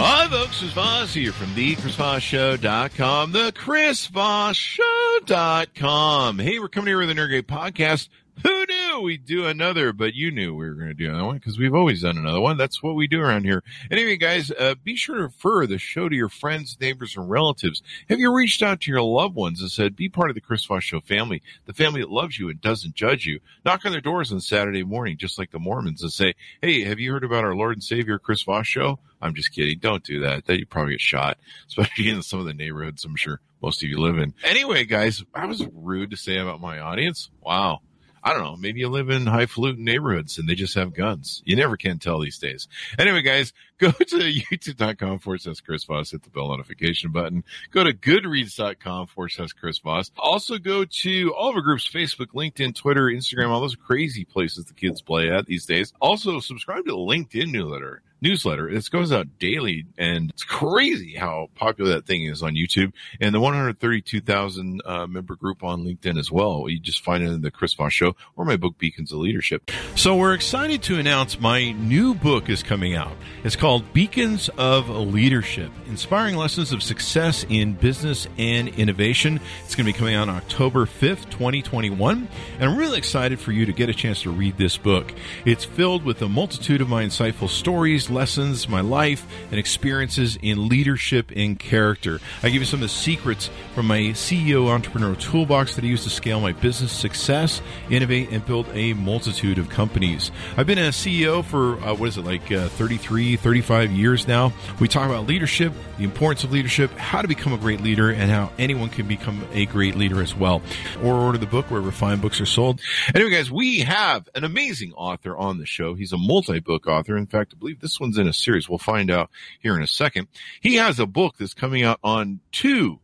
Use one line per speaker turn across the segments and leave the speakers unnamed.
Hi, folks. Chris Voss here from the ChrisVossShow.com, the ChrisVossShow.com. Hey, we're coming here with a Nerd podcast. Who knew we'd do another, but you knew we were going to do another one because we've always done another one. That's what we do around here. Anyway, guys, uh, be sure to refer the show to your friends, neighbors, and relatives. Have you reached out to your loved ones and said, be part of the Chris Voss Show family, the family that loves you and doesn't judge you? Knock on their doors on Saturday morning, just like the Mormons, and say, hey, have you heard about our Lord and Savior Chris Voss Show? I'm just kidding. Don't do that. That you probably get shot, especially in some of the neighborhoods I'm sure most of you live in. Anyway, guys, I was rude to say about my audience. Wow. I don't know. Maybe you live in highfalutin neighborhoods and they just have guns. You never can tell these days. Anyway, guys, go to youtube.com forward slash Chris Voss, hit the bell notification button. Go to goodreads.com forward slash Chris Voss. Also go to all of our groups, Facebook, LinkedIn, Twitter, Instagram, all those crazy places the kids play at these days. Also subscribe to the LinkedIn newsletter newsletter. This goes out daily and it's crazy how popular that thing is on YouTube and the 132,000 uh, member group on LinkedIn as well. You just find it in the Chris Voss show or my book Beacons of Leadership. So we're excited to announce my new book is coming out. It's called Beacons of Leadership, inspiring lessons of success in business and innovation. It's going to be coming out on October 5th, 2021. And I'm really excited for you to get a chance to read this book. It's filled with a multitude of my insightful stories, lessons, my life, and experiences in leadership and character. I give you some of the secrets from my CEO entrepreneurial toolbox that I use to scale my business success, innovate, and build a multitude of companies. I've been a CEO for, uh, what is it, like uh, 33, 35 years now. We talk about leadership, the importance of leadership, how to become a great leader, and how anyone can become a great leader as well. Or order the book wherever fine books are sold. Anyway, guys, we have an amazing author on the show. He's a multi book author. In fact, I believe this one's in a series. We'll find out here in a second. He has a book that's coming out on 2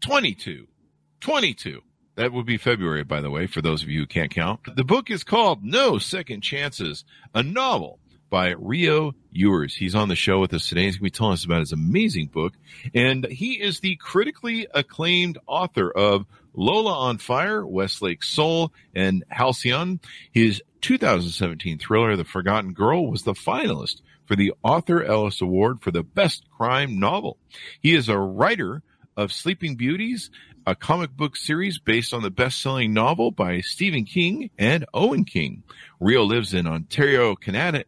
22 22. That would be February, by the way, for those of you who can't count. The book is called No Second Chances, a novel by Rio Youers. He's on the show with us today. He's going to be telling us about his amazing book. And he is the critically acclaimed author of Lola on Fire, Westlake Soul, and Halcyon. His 2017 thriller, The Forgotten Girl, was the finalist for the Arthur Ellis Award for the Best Crime Novel. He is a writer of Sleeping Beauties, a comic book series based on the best-selling novel by Stephen King and Owen King. Rio lives in Ontario, Canada.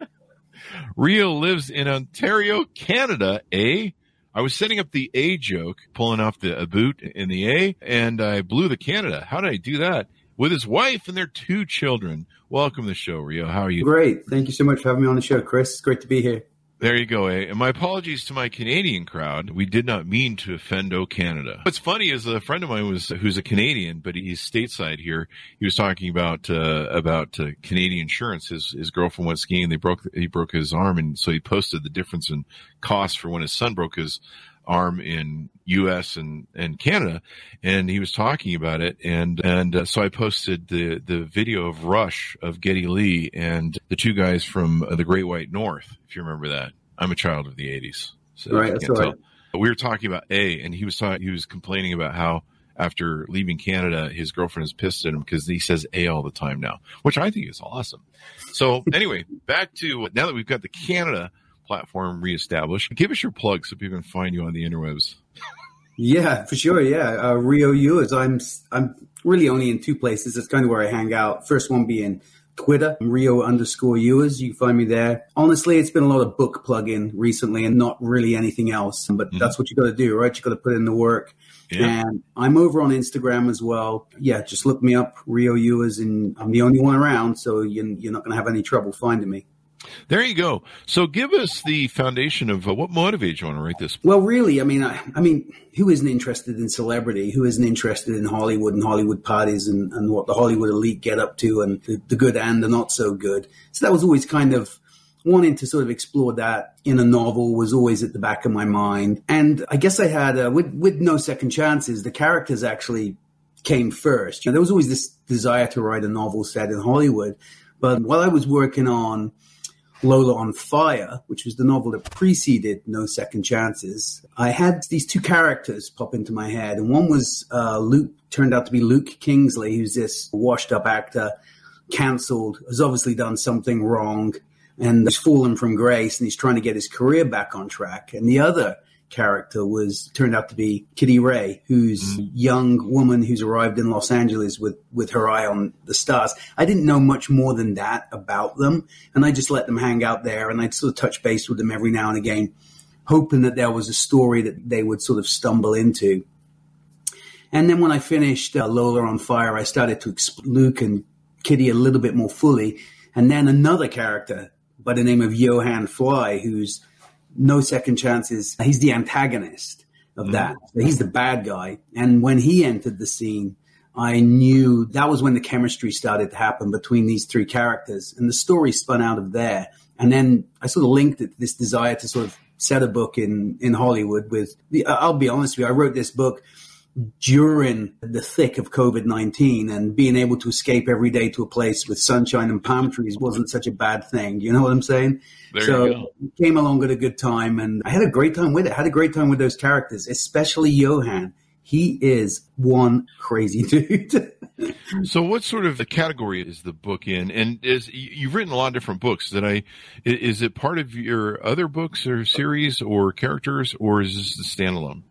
Rio lives in Ontario, Canada, eh? I was setting up the A joke, pulling off the a boot in the A, and I blew the Canada. How did I do that? With his wife and their two children. Welcome to the show, Rio. How are you?
Great. Thank you so much for having me on the show, Chris. It's great to be here.
There you go, eh? And my apologies to my Canadian crowd. We did not mean to offend O Canada. What's funny is a friend of mine was who's a Canadian, but he's stateside here. He was talking about uh, about uh, Canadian insurance. His his girlfriend went skiing. They broke he broke his arm, and so he posted the difference in cost for when his son broke his arm in U.S. and and Canada, and he was talking about it, and and uh, so I posted the the video of Rush of Geddy Lee and the two guys from uh, the Great White North, if you remember that. I'm a child of the '80s,
so right. That's right.
But we were talking about A, and he was talking, he was complaining about how after leaving Canada, his girlfriend is pissed at him because he says A all the time now, which I think is awesome. So anyway, back to now that we've got the Canada platform reestablished. Give us your plug so people can find you on the interwebs.
yeah, for sure. Yeah, uh, Rio Youers. I'm I'm really only in two places. It's kind of where I hang out. First one being Twitter, Rio underscore Youers. You can find me there. Honestly, it's been a lot of book plugging recently and not really anything else. But mm-hmm. that's what you got to do, right? You got to put in the work. Yeah. And I'm over on Instagram as well. Yeah, just look me up, Rio Youers, and I'm the only one around, so you're, you're not going to have any trouble finding me.
There you go. So give us the foundation of uh, what motivates you want to write this.
Well, really, I mean, I, I, mean, who isn't interested in celebrity? Who isn't interested in Hollywood and Hollywood parties and, and what the Hollywood elite get up to and the, the good and the not so good? So that was always kind of wanting to sort of explore that in a novel was always at the back of my mind. And I guess I had, uh, with, with No Second Chances, the characters actually came first. You know, there was always this desire to write a novel set in Hollywood. But while I was working on Lola on Fire, which was the novel that preceded No Second Chances, I had these two characters pop into my head. And one was uh, Luke, turned out to be Luke Kingsley, who's this washed up actor, cancelled, has obviously done something wrong, and he's fallen from grace, and he's trying to get his career back on track. And the other character was turned out to be Kitty Rae, who's mm-hmm. young woman who's arrived in Los Angeles with with her eye on the stars. I didn't know much more than that about them, and I just let them hang out there, and I'd sort of touch base with them every now and again, hoping that there was a story that they would sort of stumble into. And then when I finished uh, Lola on Fire, I started to explore Luke and Kitty a little bit more fully, and then another character by the name of Johan Fly, who's no second chances. He's the antagonist of that. Mm-hmm. He's the bad guy. And when he entered the scene, I knew that was when the chemistry started to happen between these three characters. And the story spun out of there. And then I sort of linked it to this desire to sort of set a book in, in Hollywood with the, I'll be honest with you, I wrote this book during the thick of COVID 19 and being able to escape every day to a place with sunshine and palm trees wasn't such a bad thing. You know what I'm saying?
There
so came along at a good time and I had a great time with it. I had a great time with those characters, especially Johan. He is one crazy dude.
so what sort of category is the book in? And is you've written a lot of different books that I is it part of your other books or series or characters or is this a standalone?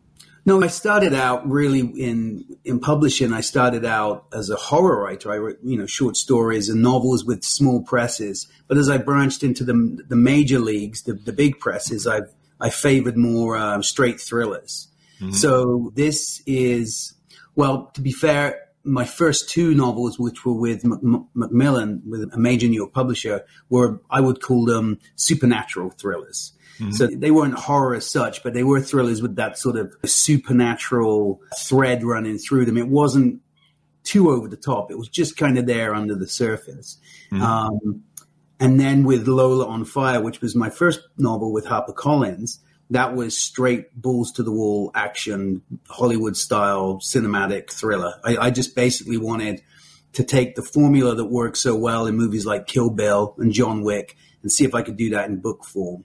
No, I started out really in in publishing. I started out as a horror writer. I wrote you know short stories and novels with small presses. But as I branched into the the major leagues, the, the big presses, I've I favored more um, straight thrillers. Mm-hmm. So this is well, to be fair, my first two novels, which were with Macmillan, with a major New York publisher, were I would call them supernatural thrillers. Mm-hmm. So they weren't horror as such, but they were thrillers with that sort of supernatural thread running through them. It wasn't too over the top. It was just kind of there under the surface. Mm-hmm. Um, and then with Lola on Fire, which was my first novel with HarperCollins, that was straight balls to the wall action, Hollywood style cinematic thriller. I, I, just basically wanted to take the formula that works so well in movies like Kill Bill and John Wick and see if I could do that in book form.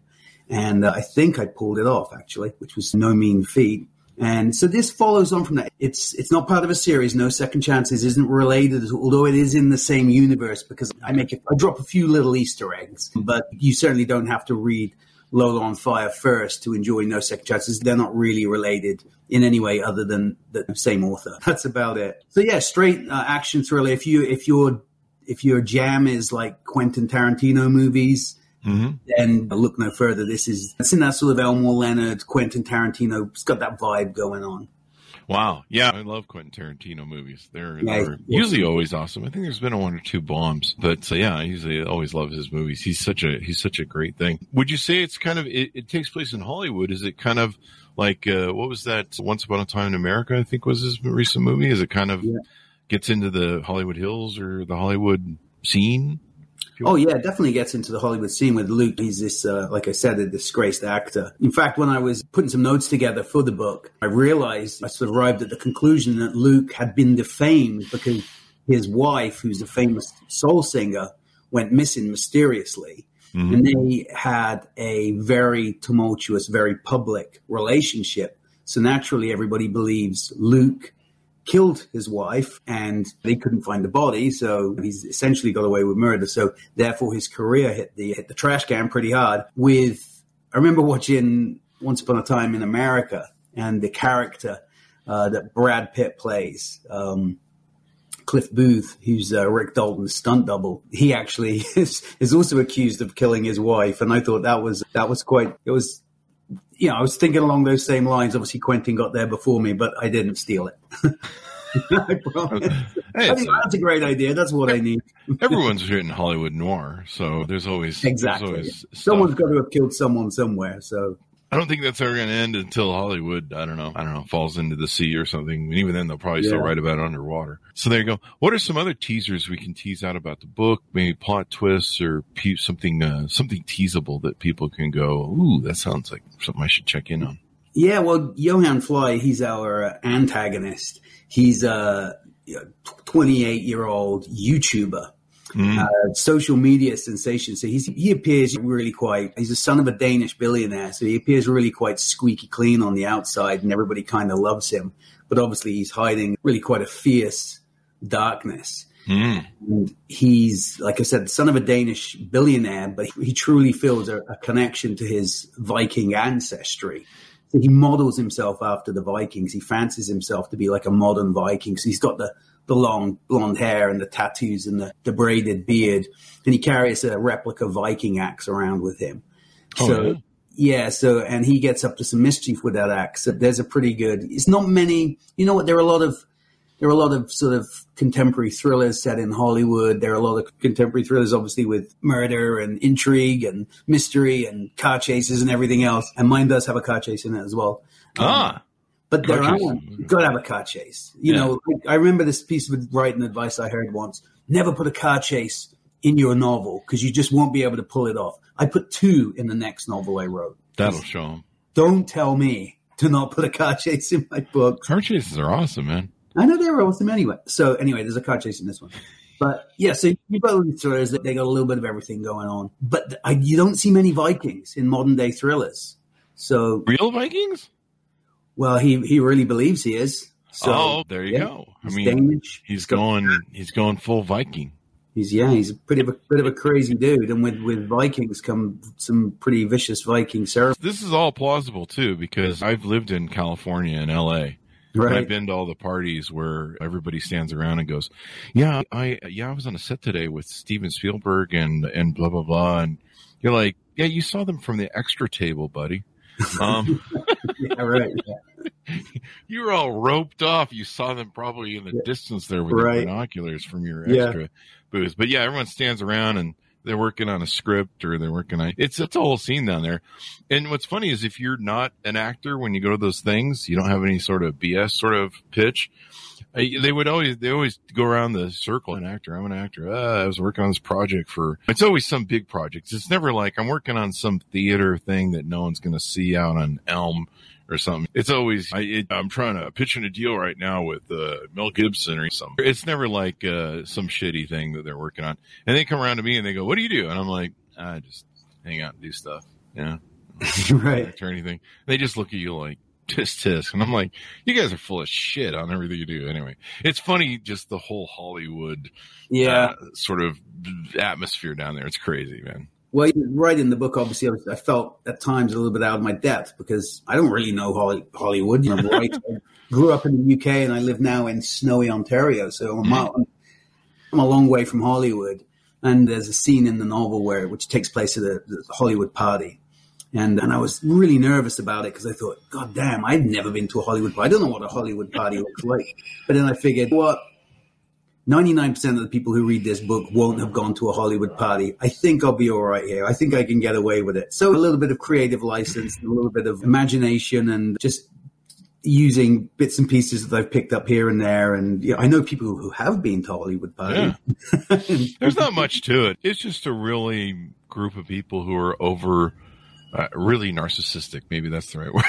And uh, I think I pulled it off actually, which was no mean feat. And so this follows on from that. It's it's not part of a series. No Second Chances isn't related, although it is in the same universe because I make it, I drop a few little Easter eggs, but you certainly don't have to read Lola on Fire first to enjoy No Second Chances. They're not really related in any way other than the same author. That's about it. So yeah, straight uh, action thriller. If you if your if your jam is like Quentin Tarantino movies, Mm-hmm. And look no further. This is it's in that sort of Elmore Leonard, Quentin Tarantino. It's got that vibe going on.
Wow. Yeah, I love Quentin Tarantino movies. They're, yeah, they're usually always awesome. I think there's been one or two bombs, but so yeah, I usually always love his movies. He's such a he's such a great thing. Would you say it's kind of it, it takes place in Hollywood? Is it kind of like uh, what was that? Once Upon a Time in America, I think was his recent movie. Is it kind of yeah. gets into the Hollywood Hills or the Hollywood scene?
Oh yeah, definitely gets into the Hollywood scene with Luke. He's this, uh, like I said, a disgraced actor. In fact, when I was putting some notes together for the book, I realized I sort of arrived at the conclusion that Luke had been defamed because his wife, who's a famous soul singer, went missing mysteriously. Mm-hmm. And they had a very tumultuous, very public relationship. So naturally, everybody believes Luke killed his wife and they couldn't find the body. So he's essentially got away with murder. So therefore his career hit the, hit the trash can pretty hard with, I remember watching Once Upon a Time in America and the character uh, that Brad Pitt plays. Um, Cliff Booth, who's uh, Rick Dalton's stunt double, he actually is, is also accused of killing his wife, and I thought that was that was quite. It was you know, I was thinking along those same lines. Obviously, Quentin got there before me, but I didn't steal it. I promise. Hey, I think that's a great idea. That's what I need.
everyone's written Hollywood noir, so there's always
exactly.
There's always
Someone's got to have killed someone somewhere. So
I don't think that's ever going to end until Hollywood, I don't know, I don't know, falls into the sea or something. And even then, they'll probably still write about it underwater. So there you go. What are some other teasers we can tease out about the book? Maybe plot twists or pe- something, uh, something teasable that people can go, ooh, that sounds like something I should check in on.
Yeah, well, Johan Fly, he's our antagonist. He's a 28 year old YouTuber,
Mm.
uh, social media sensation. So he's, he appears really quite, he's the son of a Danish billionaire. So he appears really quite squeaky clean on the outside and everybody kind of loves him. But obviously he's hiding really quite a fierce darkness.
Mm.
And he's, like I said, son of a Danish billionaire, but he truly feels a, a connection to his Viking ancestry. So he models himself after the Vikings. He fancies himself to be like a modern Viking. So he's got the, the long blonde hair and the tattoos and the, the braided beard. And he carries a replica Viking axe around with him.
Oh,
so,
yeah?
yeah, so, and he gets up to some mischief with that axe. So there's a pretty good, it's not many, you know what, there are a lot of, there are a lot of sort of contemporary thrillers set in Hollywood. There are a lot of contemporary thrillers, obviously, with murder and intrigue and mystery and car chases and everything else. And mine does have a car chase in it as well.
Ah,
But there
Car chase.
aren't. You've got to have a car chase. You
Yeah.
know, I I remember this piece of writing advice I heard once. Never put a car chase in your novel because you just won't be able to pull it off. I put two in the next novel I wrote.
that'll show them.
Don't tell me to not put a car chase in my book.
Car chases are awesome, man.
I know they were awesome anyway. So anyway, there's a car chase in this one. But yeah, so got these thrillers that they got a little bit of everything going on. But I, you don't see many Vikings in modern day thrillers. So
Real Vikings?
Well, he he really believes he is. So
oh, there you
yeah,
go. I mean,
Danish.
he's going, he's going full Viking.
He's yeah, he's a of a bit of a crazy dude, and with with Vikings come some pretty vicious Viking ceremonies.
This is all plausible too because I've lived in California and LA. And I've been to all the parties where everybody stands around and goes, "Yeah, I yeah, I was on a set today with Steven Spielberg and and blah blah blah." And you're like, "Yeah, you saw them from the extra table, buddy. Um,
yeah, right. Yeah.
you were all roped off. You saw them probably in the distance there with
Right.
the binoculars from your
Yeah.
extra booth. But yeah, everyone stands around and they're working on a script or they're working on it's it's a whole scene down there. And what's funny is if you're not an actor when you go to those things, you don't have any sort of BS sort of pitch. Uh, They would always they always go around the circle. An actor, I'm an actor. Uh, I was working on this project for. It's always some big project. It's never like I'm working on some theater thing that no one's going to see out on Elm or something. It's always I, it, I'm trying to pitch in a deal right now with uh, Mel Gibson or something. It's never like uh, some shitty thing that they're working on. And they come around to me and they go, "What do you do?" And I'm like, "I just hang out and do stuff." Yeah,
right.
or anything. They just look at you like tisk tisk, and I'm like, "You guys are full of shit on everything you do." Anyway, it's funny just the whole Hollywood
Yeah.
uh, sort of atmosphere down there. It's crazy, man.
Well, right in the book, obviously, I, was, I felt at times a little bit out of my depth because I don't really know Holly, Hollywood. You know, right? I grew up in the UK and I live now in snowy Ontario, so I'm, out, I'm a long way from Hollywood. And there's a scene in the novel where which takes place at a, the Hollywood party, and and I was really nervous about it because I thought, God damn, I've never been to a Hollywood party. I don't know what a Hollywood party looks like. But then I figured, what? 99% of the people who read this book won't have gone to a Hollywood party. I think I'll be all right here. I think I can get away with it. So a little bit of creative license, a little bit of imagination and just using bits and pieces that I've picked up here and there. And you know, I know people who have been to Hollywood parties.
There's not much to it. It's just a really group of people who are over, uh, really narcissistic. Maybe that's the right word.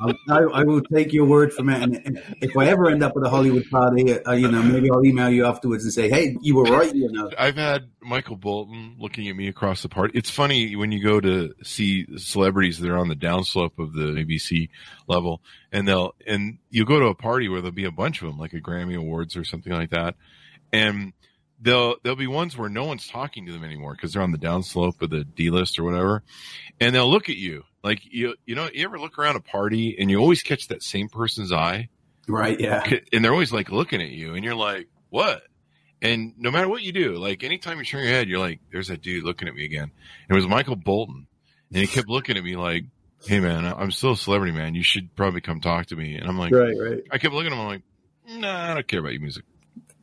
I'll- I, I will take your word for it. And if I ever end up at a Hollywood party, uh, you know, maybe I'll email you afterwards and say, "Hey, you were right." You know,
I've had Michael Bolton looking at me across the party. It's funny when you go to see celebrities that are on the downslope of the ABC level, and they'll and you go to a party where there'll be a bunch of them, like a Grammy Awards or something like that, and they'll there'll be ones where no one's talking to them anymore because they're on the downslope of the D list or whatever, and they'll look at you. Like you you know you ever look around a party and you always catch that same person's eye?
Right? Yeah,
and they're always like looking at you and you're like what? And no matter what you do like anytime you turn your head you're like there's that dude looking at me again. And it was michael bolton and he kept looking at me like hey man i'm still a celebrity man. You should probably come talk to me. And i'm like
right, right.
i kept looking at him i'm like nah i don't care about your music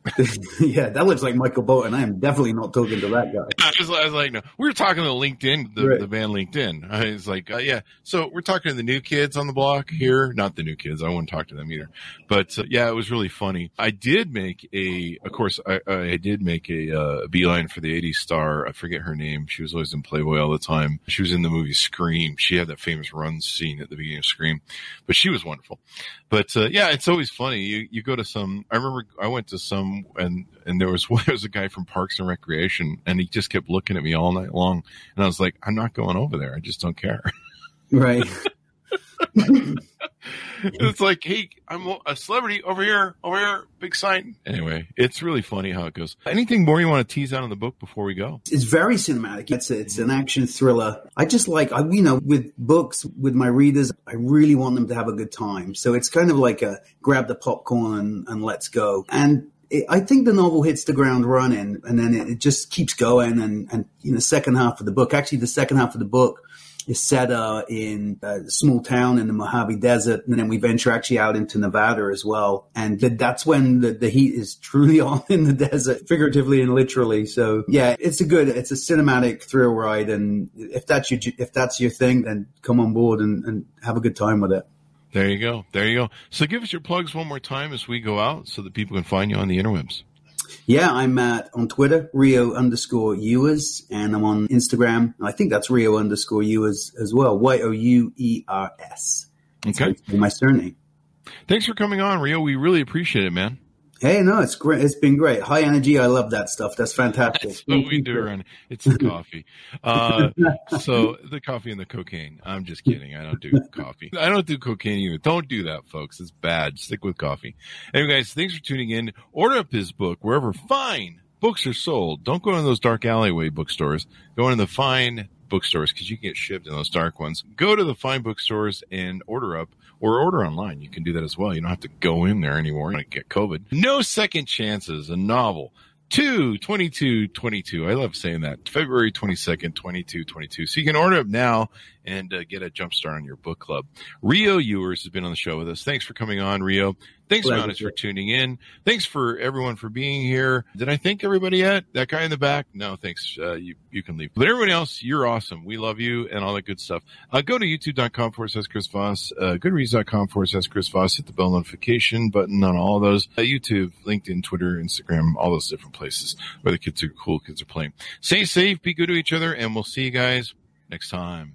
yeah, that looks like Michael Bolton. I am definitely not talking to that guy.
I was, I was like, no, we were talking to LinkedIn, the,
Right.
the band LinkedIn. I was like, uh, yeah. So we're talking to the new kids on the block here. Not the new kids. I wouldn't talk to them either. But uh, yeah, it was really funny. I did make a, of course, I, I did make a uh, beeline for the 80s star. I forget her name. She was always in Playboy all the time. She was in the movie Scream. She had that famous run scene at the beginning of Scream, but she was wonderful. But uh, yeah, it's always funny. You you go to some. I remember I went to some and and there was there was a guy from Parks and Recreation, and he just kept looking at me all night long, and I was like, I'm not going over there. I just don't care.
Right.
it's like, hey, I'm a celebrity over here, over here, big sign. Anyway, it's really funny how it goes. Anything more you want to tease out of the book before we go?
It's very cinematic. It's it's an action thriller. I just like I you know with books with my readers, I really want them to have a good time. So it's kind of like a grab the popcorn and, and let's go. And it, I think the novel hits the ground running, and then it, it just keeps going. And and you know, second half of the book, actually, the second half of the book is set uh, in a small town in the Mojave Desert, and then we venture actually out into Nevada as well. And th- that's when the, the heat is truly on in the desert, figuratively and literally. So yeah, it's a good, it's a cinematic thrill ride, and if that's your if that's your thing, then come on board and, and have a good time with it.
There you go. There you go. So give us your plugs one more time as we go out so that people can find you on the interwebs.
Yeah, I'm at on Twitter, Rio underscore Youers, and I'm on Instagram. I think that's Rio underscore Youers as well. Y O U E R S.
Okay.
My surname.
Thanks for coming on, Rio. We really appreciate it, man.
Hey, no, it's great. It's been great. High energy. I love that stuff. That's fantastic.
That's what we do. It's the coffee. Uh, so the coffee and the cocaine. I'm just kidding. I don't do coffee. I don't do cocaine either. Don't do that, folks. It's bad. Stick with coffee. Anyway, guys, thanks for tuning in. Order up his book wherever fine books are sold. Don't go in those dark alleyway bookstores. Go in the fine bookstores because you can get shipped in those dark ones. Go to the fine bookstores and order up or order online. You can do that as well. You don't have to go in there anymore and get COVID. No second chances. A novel. 2 22 22. I love saying that. February 22nd, 22 22. So you can order it now and uh, get a jump start on your book club. Rio Youers has been on the show with us. Thanks for coming on, Rio. Thanks,
Pleasure.
Monis, for tuning in. Thanks for everyone for being here. Did I thank everybody yet? That guy in the back? No, thanks. Uh, you, you can leave. But everyone else, you're awesome. We love you and all that good stuff. Uh, go to youtube.com forward slash Chris Voss, uh, goodreads.com forward slash Chris Voss. Hit the bell notification button on all those. Uh, YouTube, LinkedIn, Twitter, Instagram, all those different places where the kids are cool, kids are playing. Stay safe, be good to each other, and we'll see you guys next time.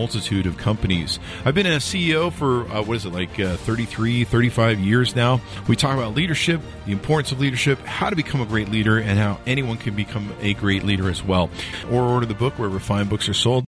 multitude of companies. I've been a CEO for, uh, what is it, like uh, 33, 35 years now. We talk about leadership, the importance of leadership, how to become a great leader, and how anyone can become a great leader as well. Or order the book wherever fine books are sold.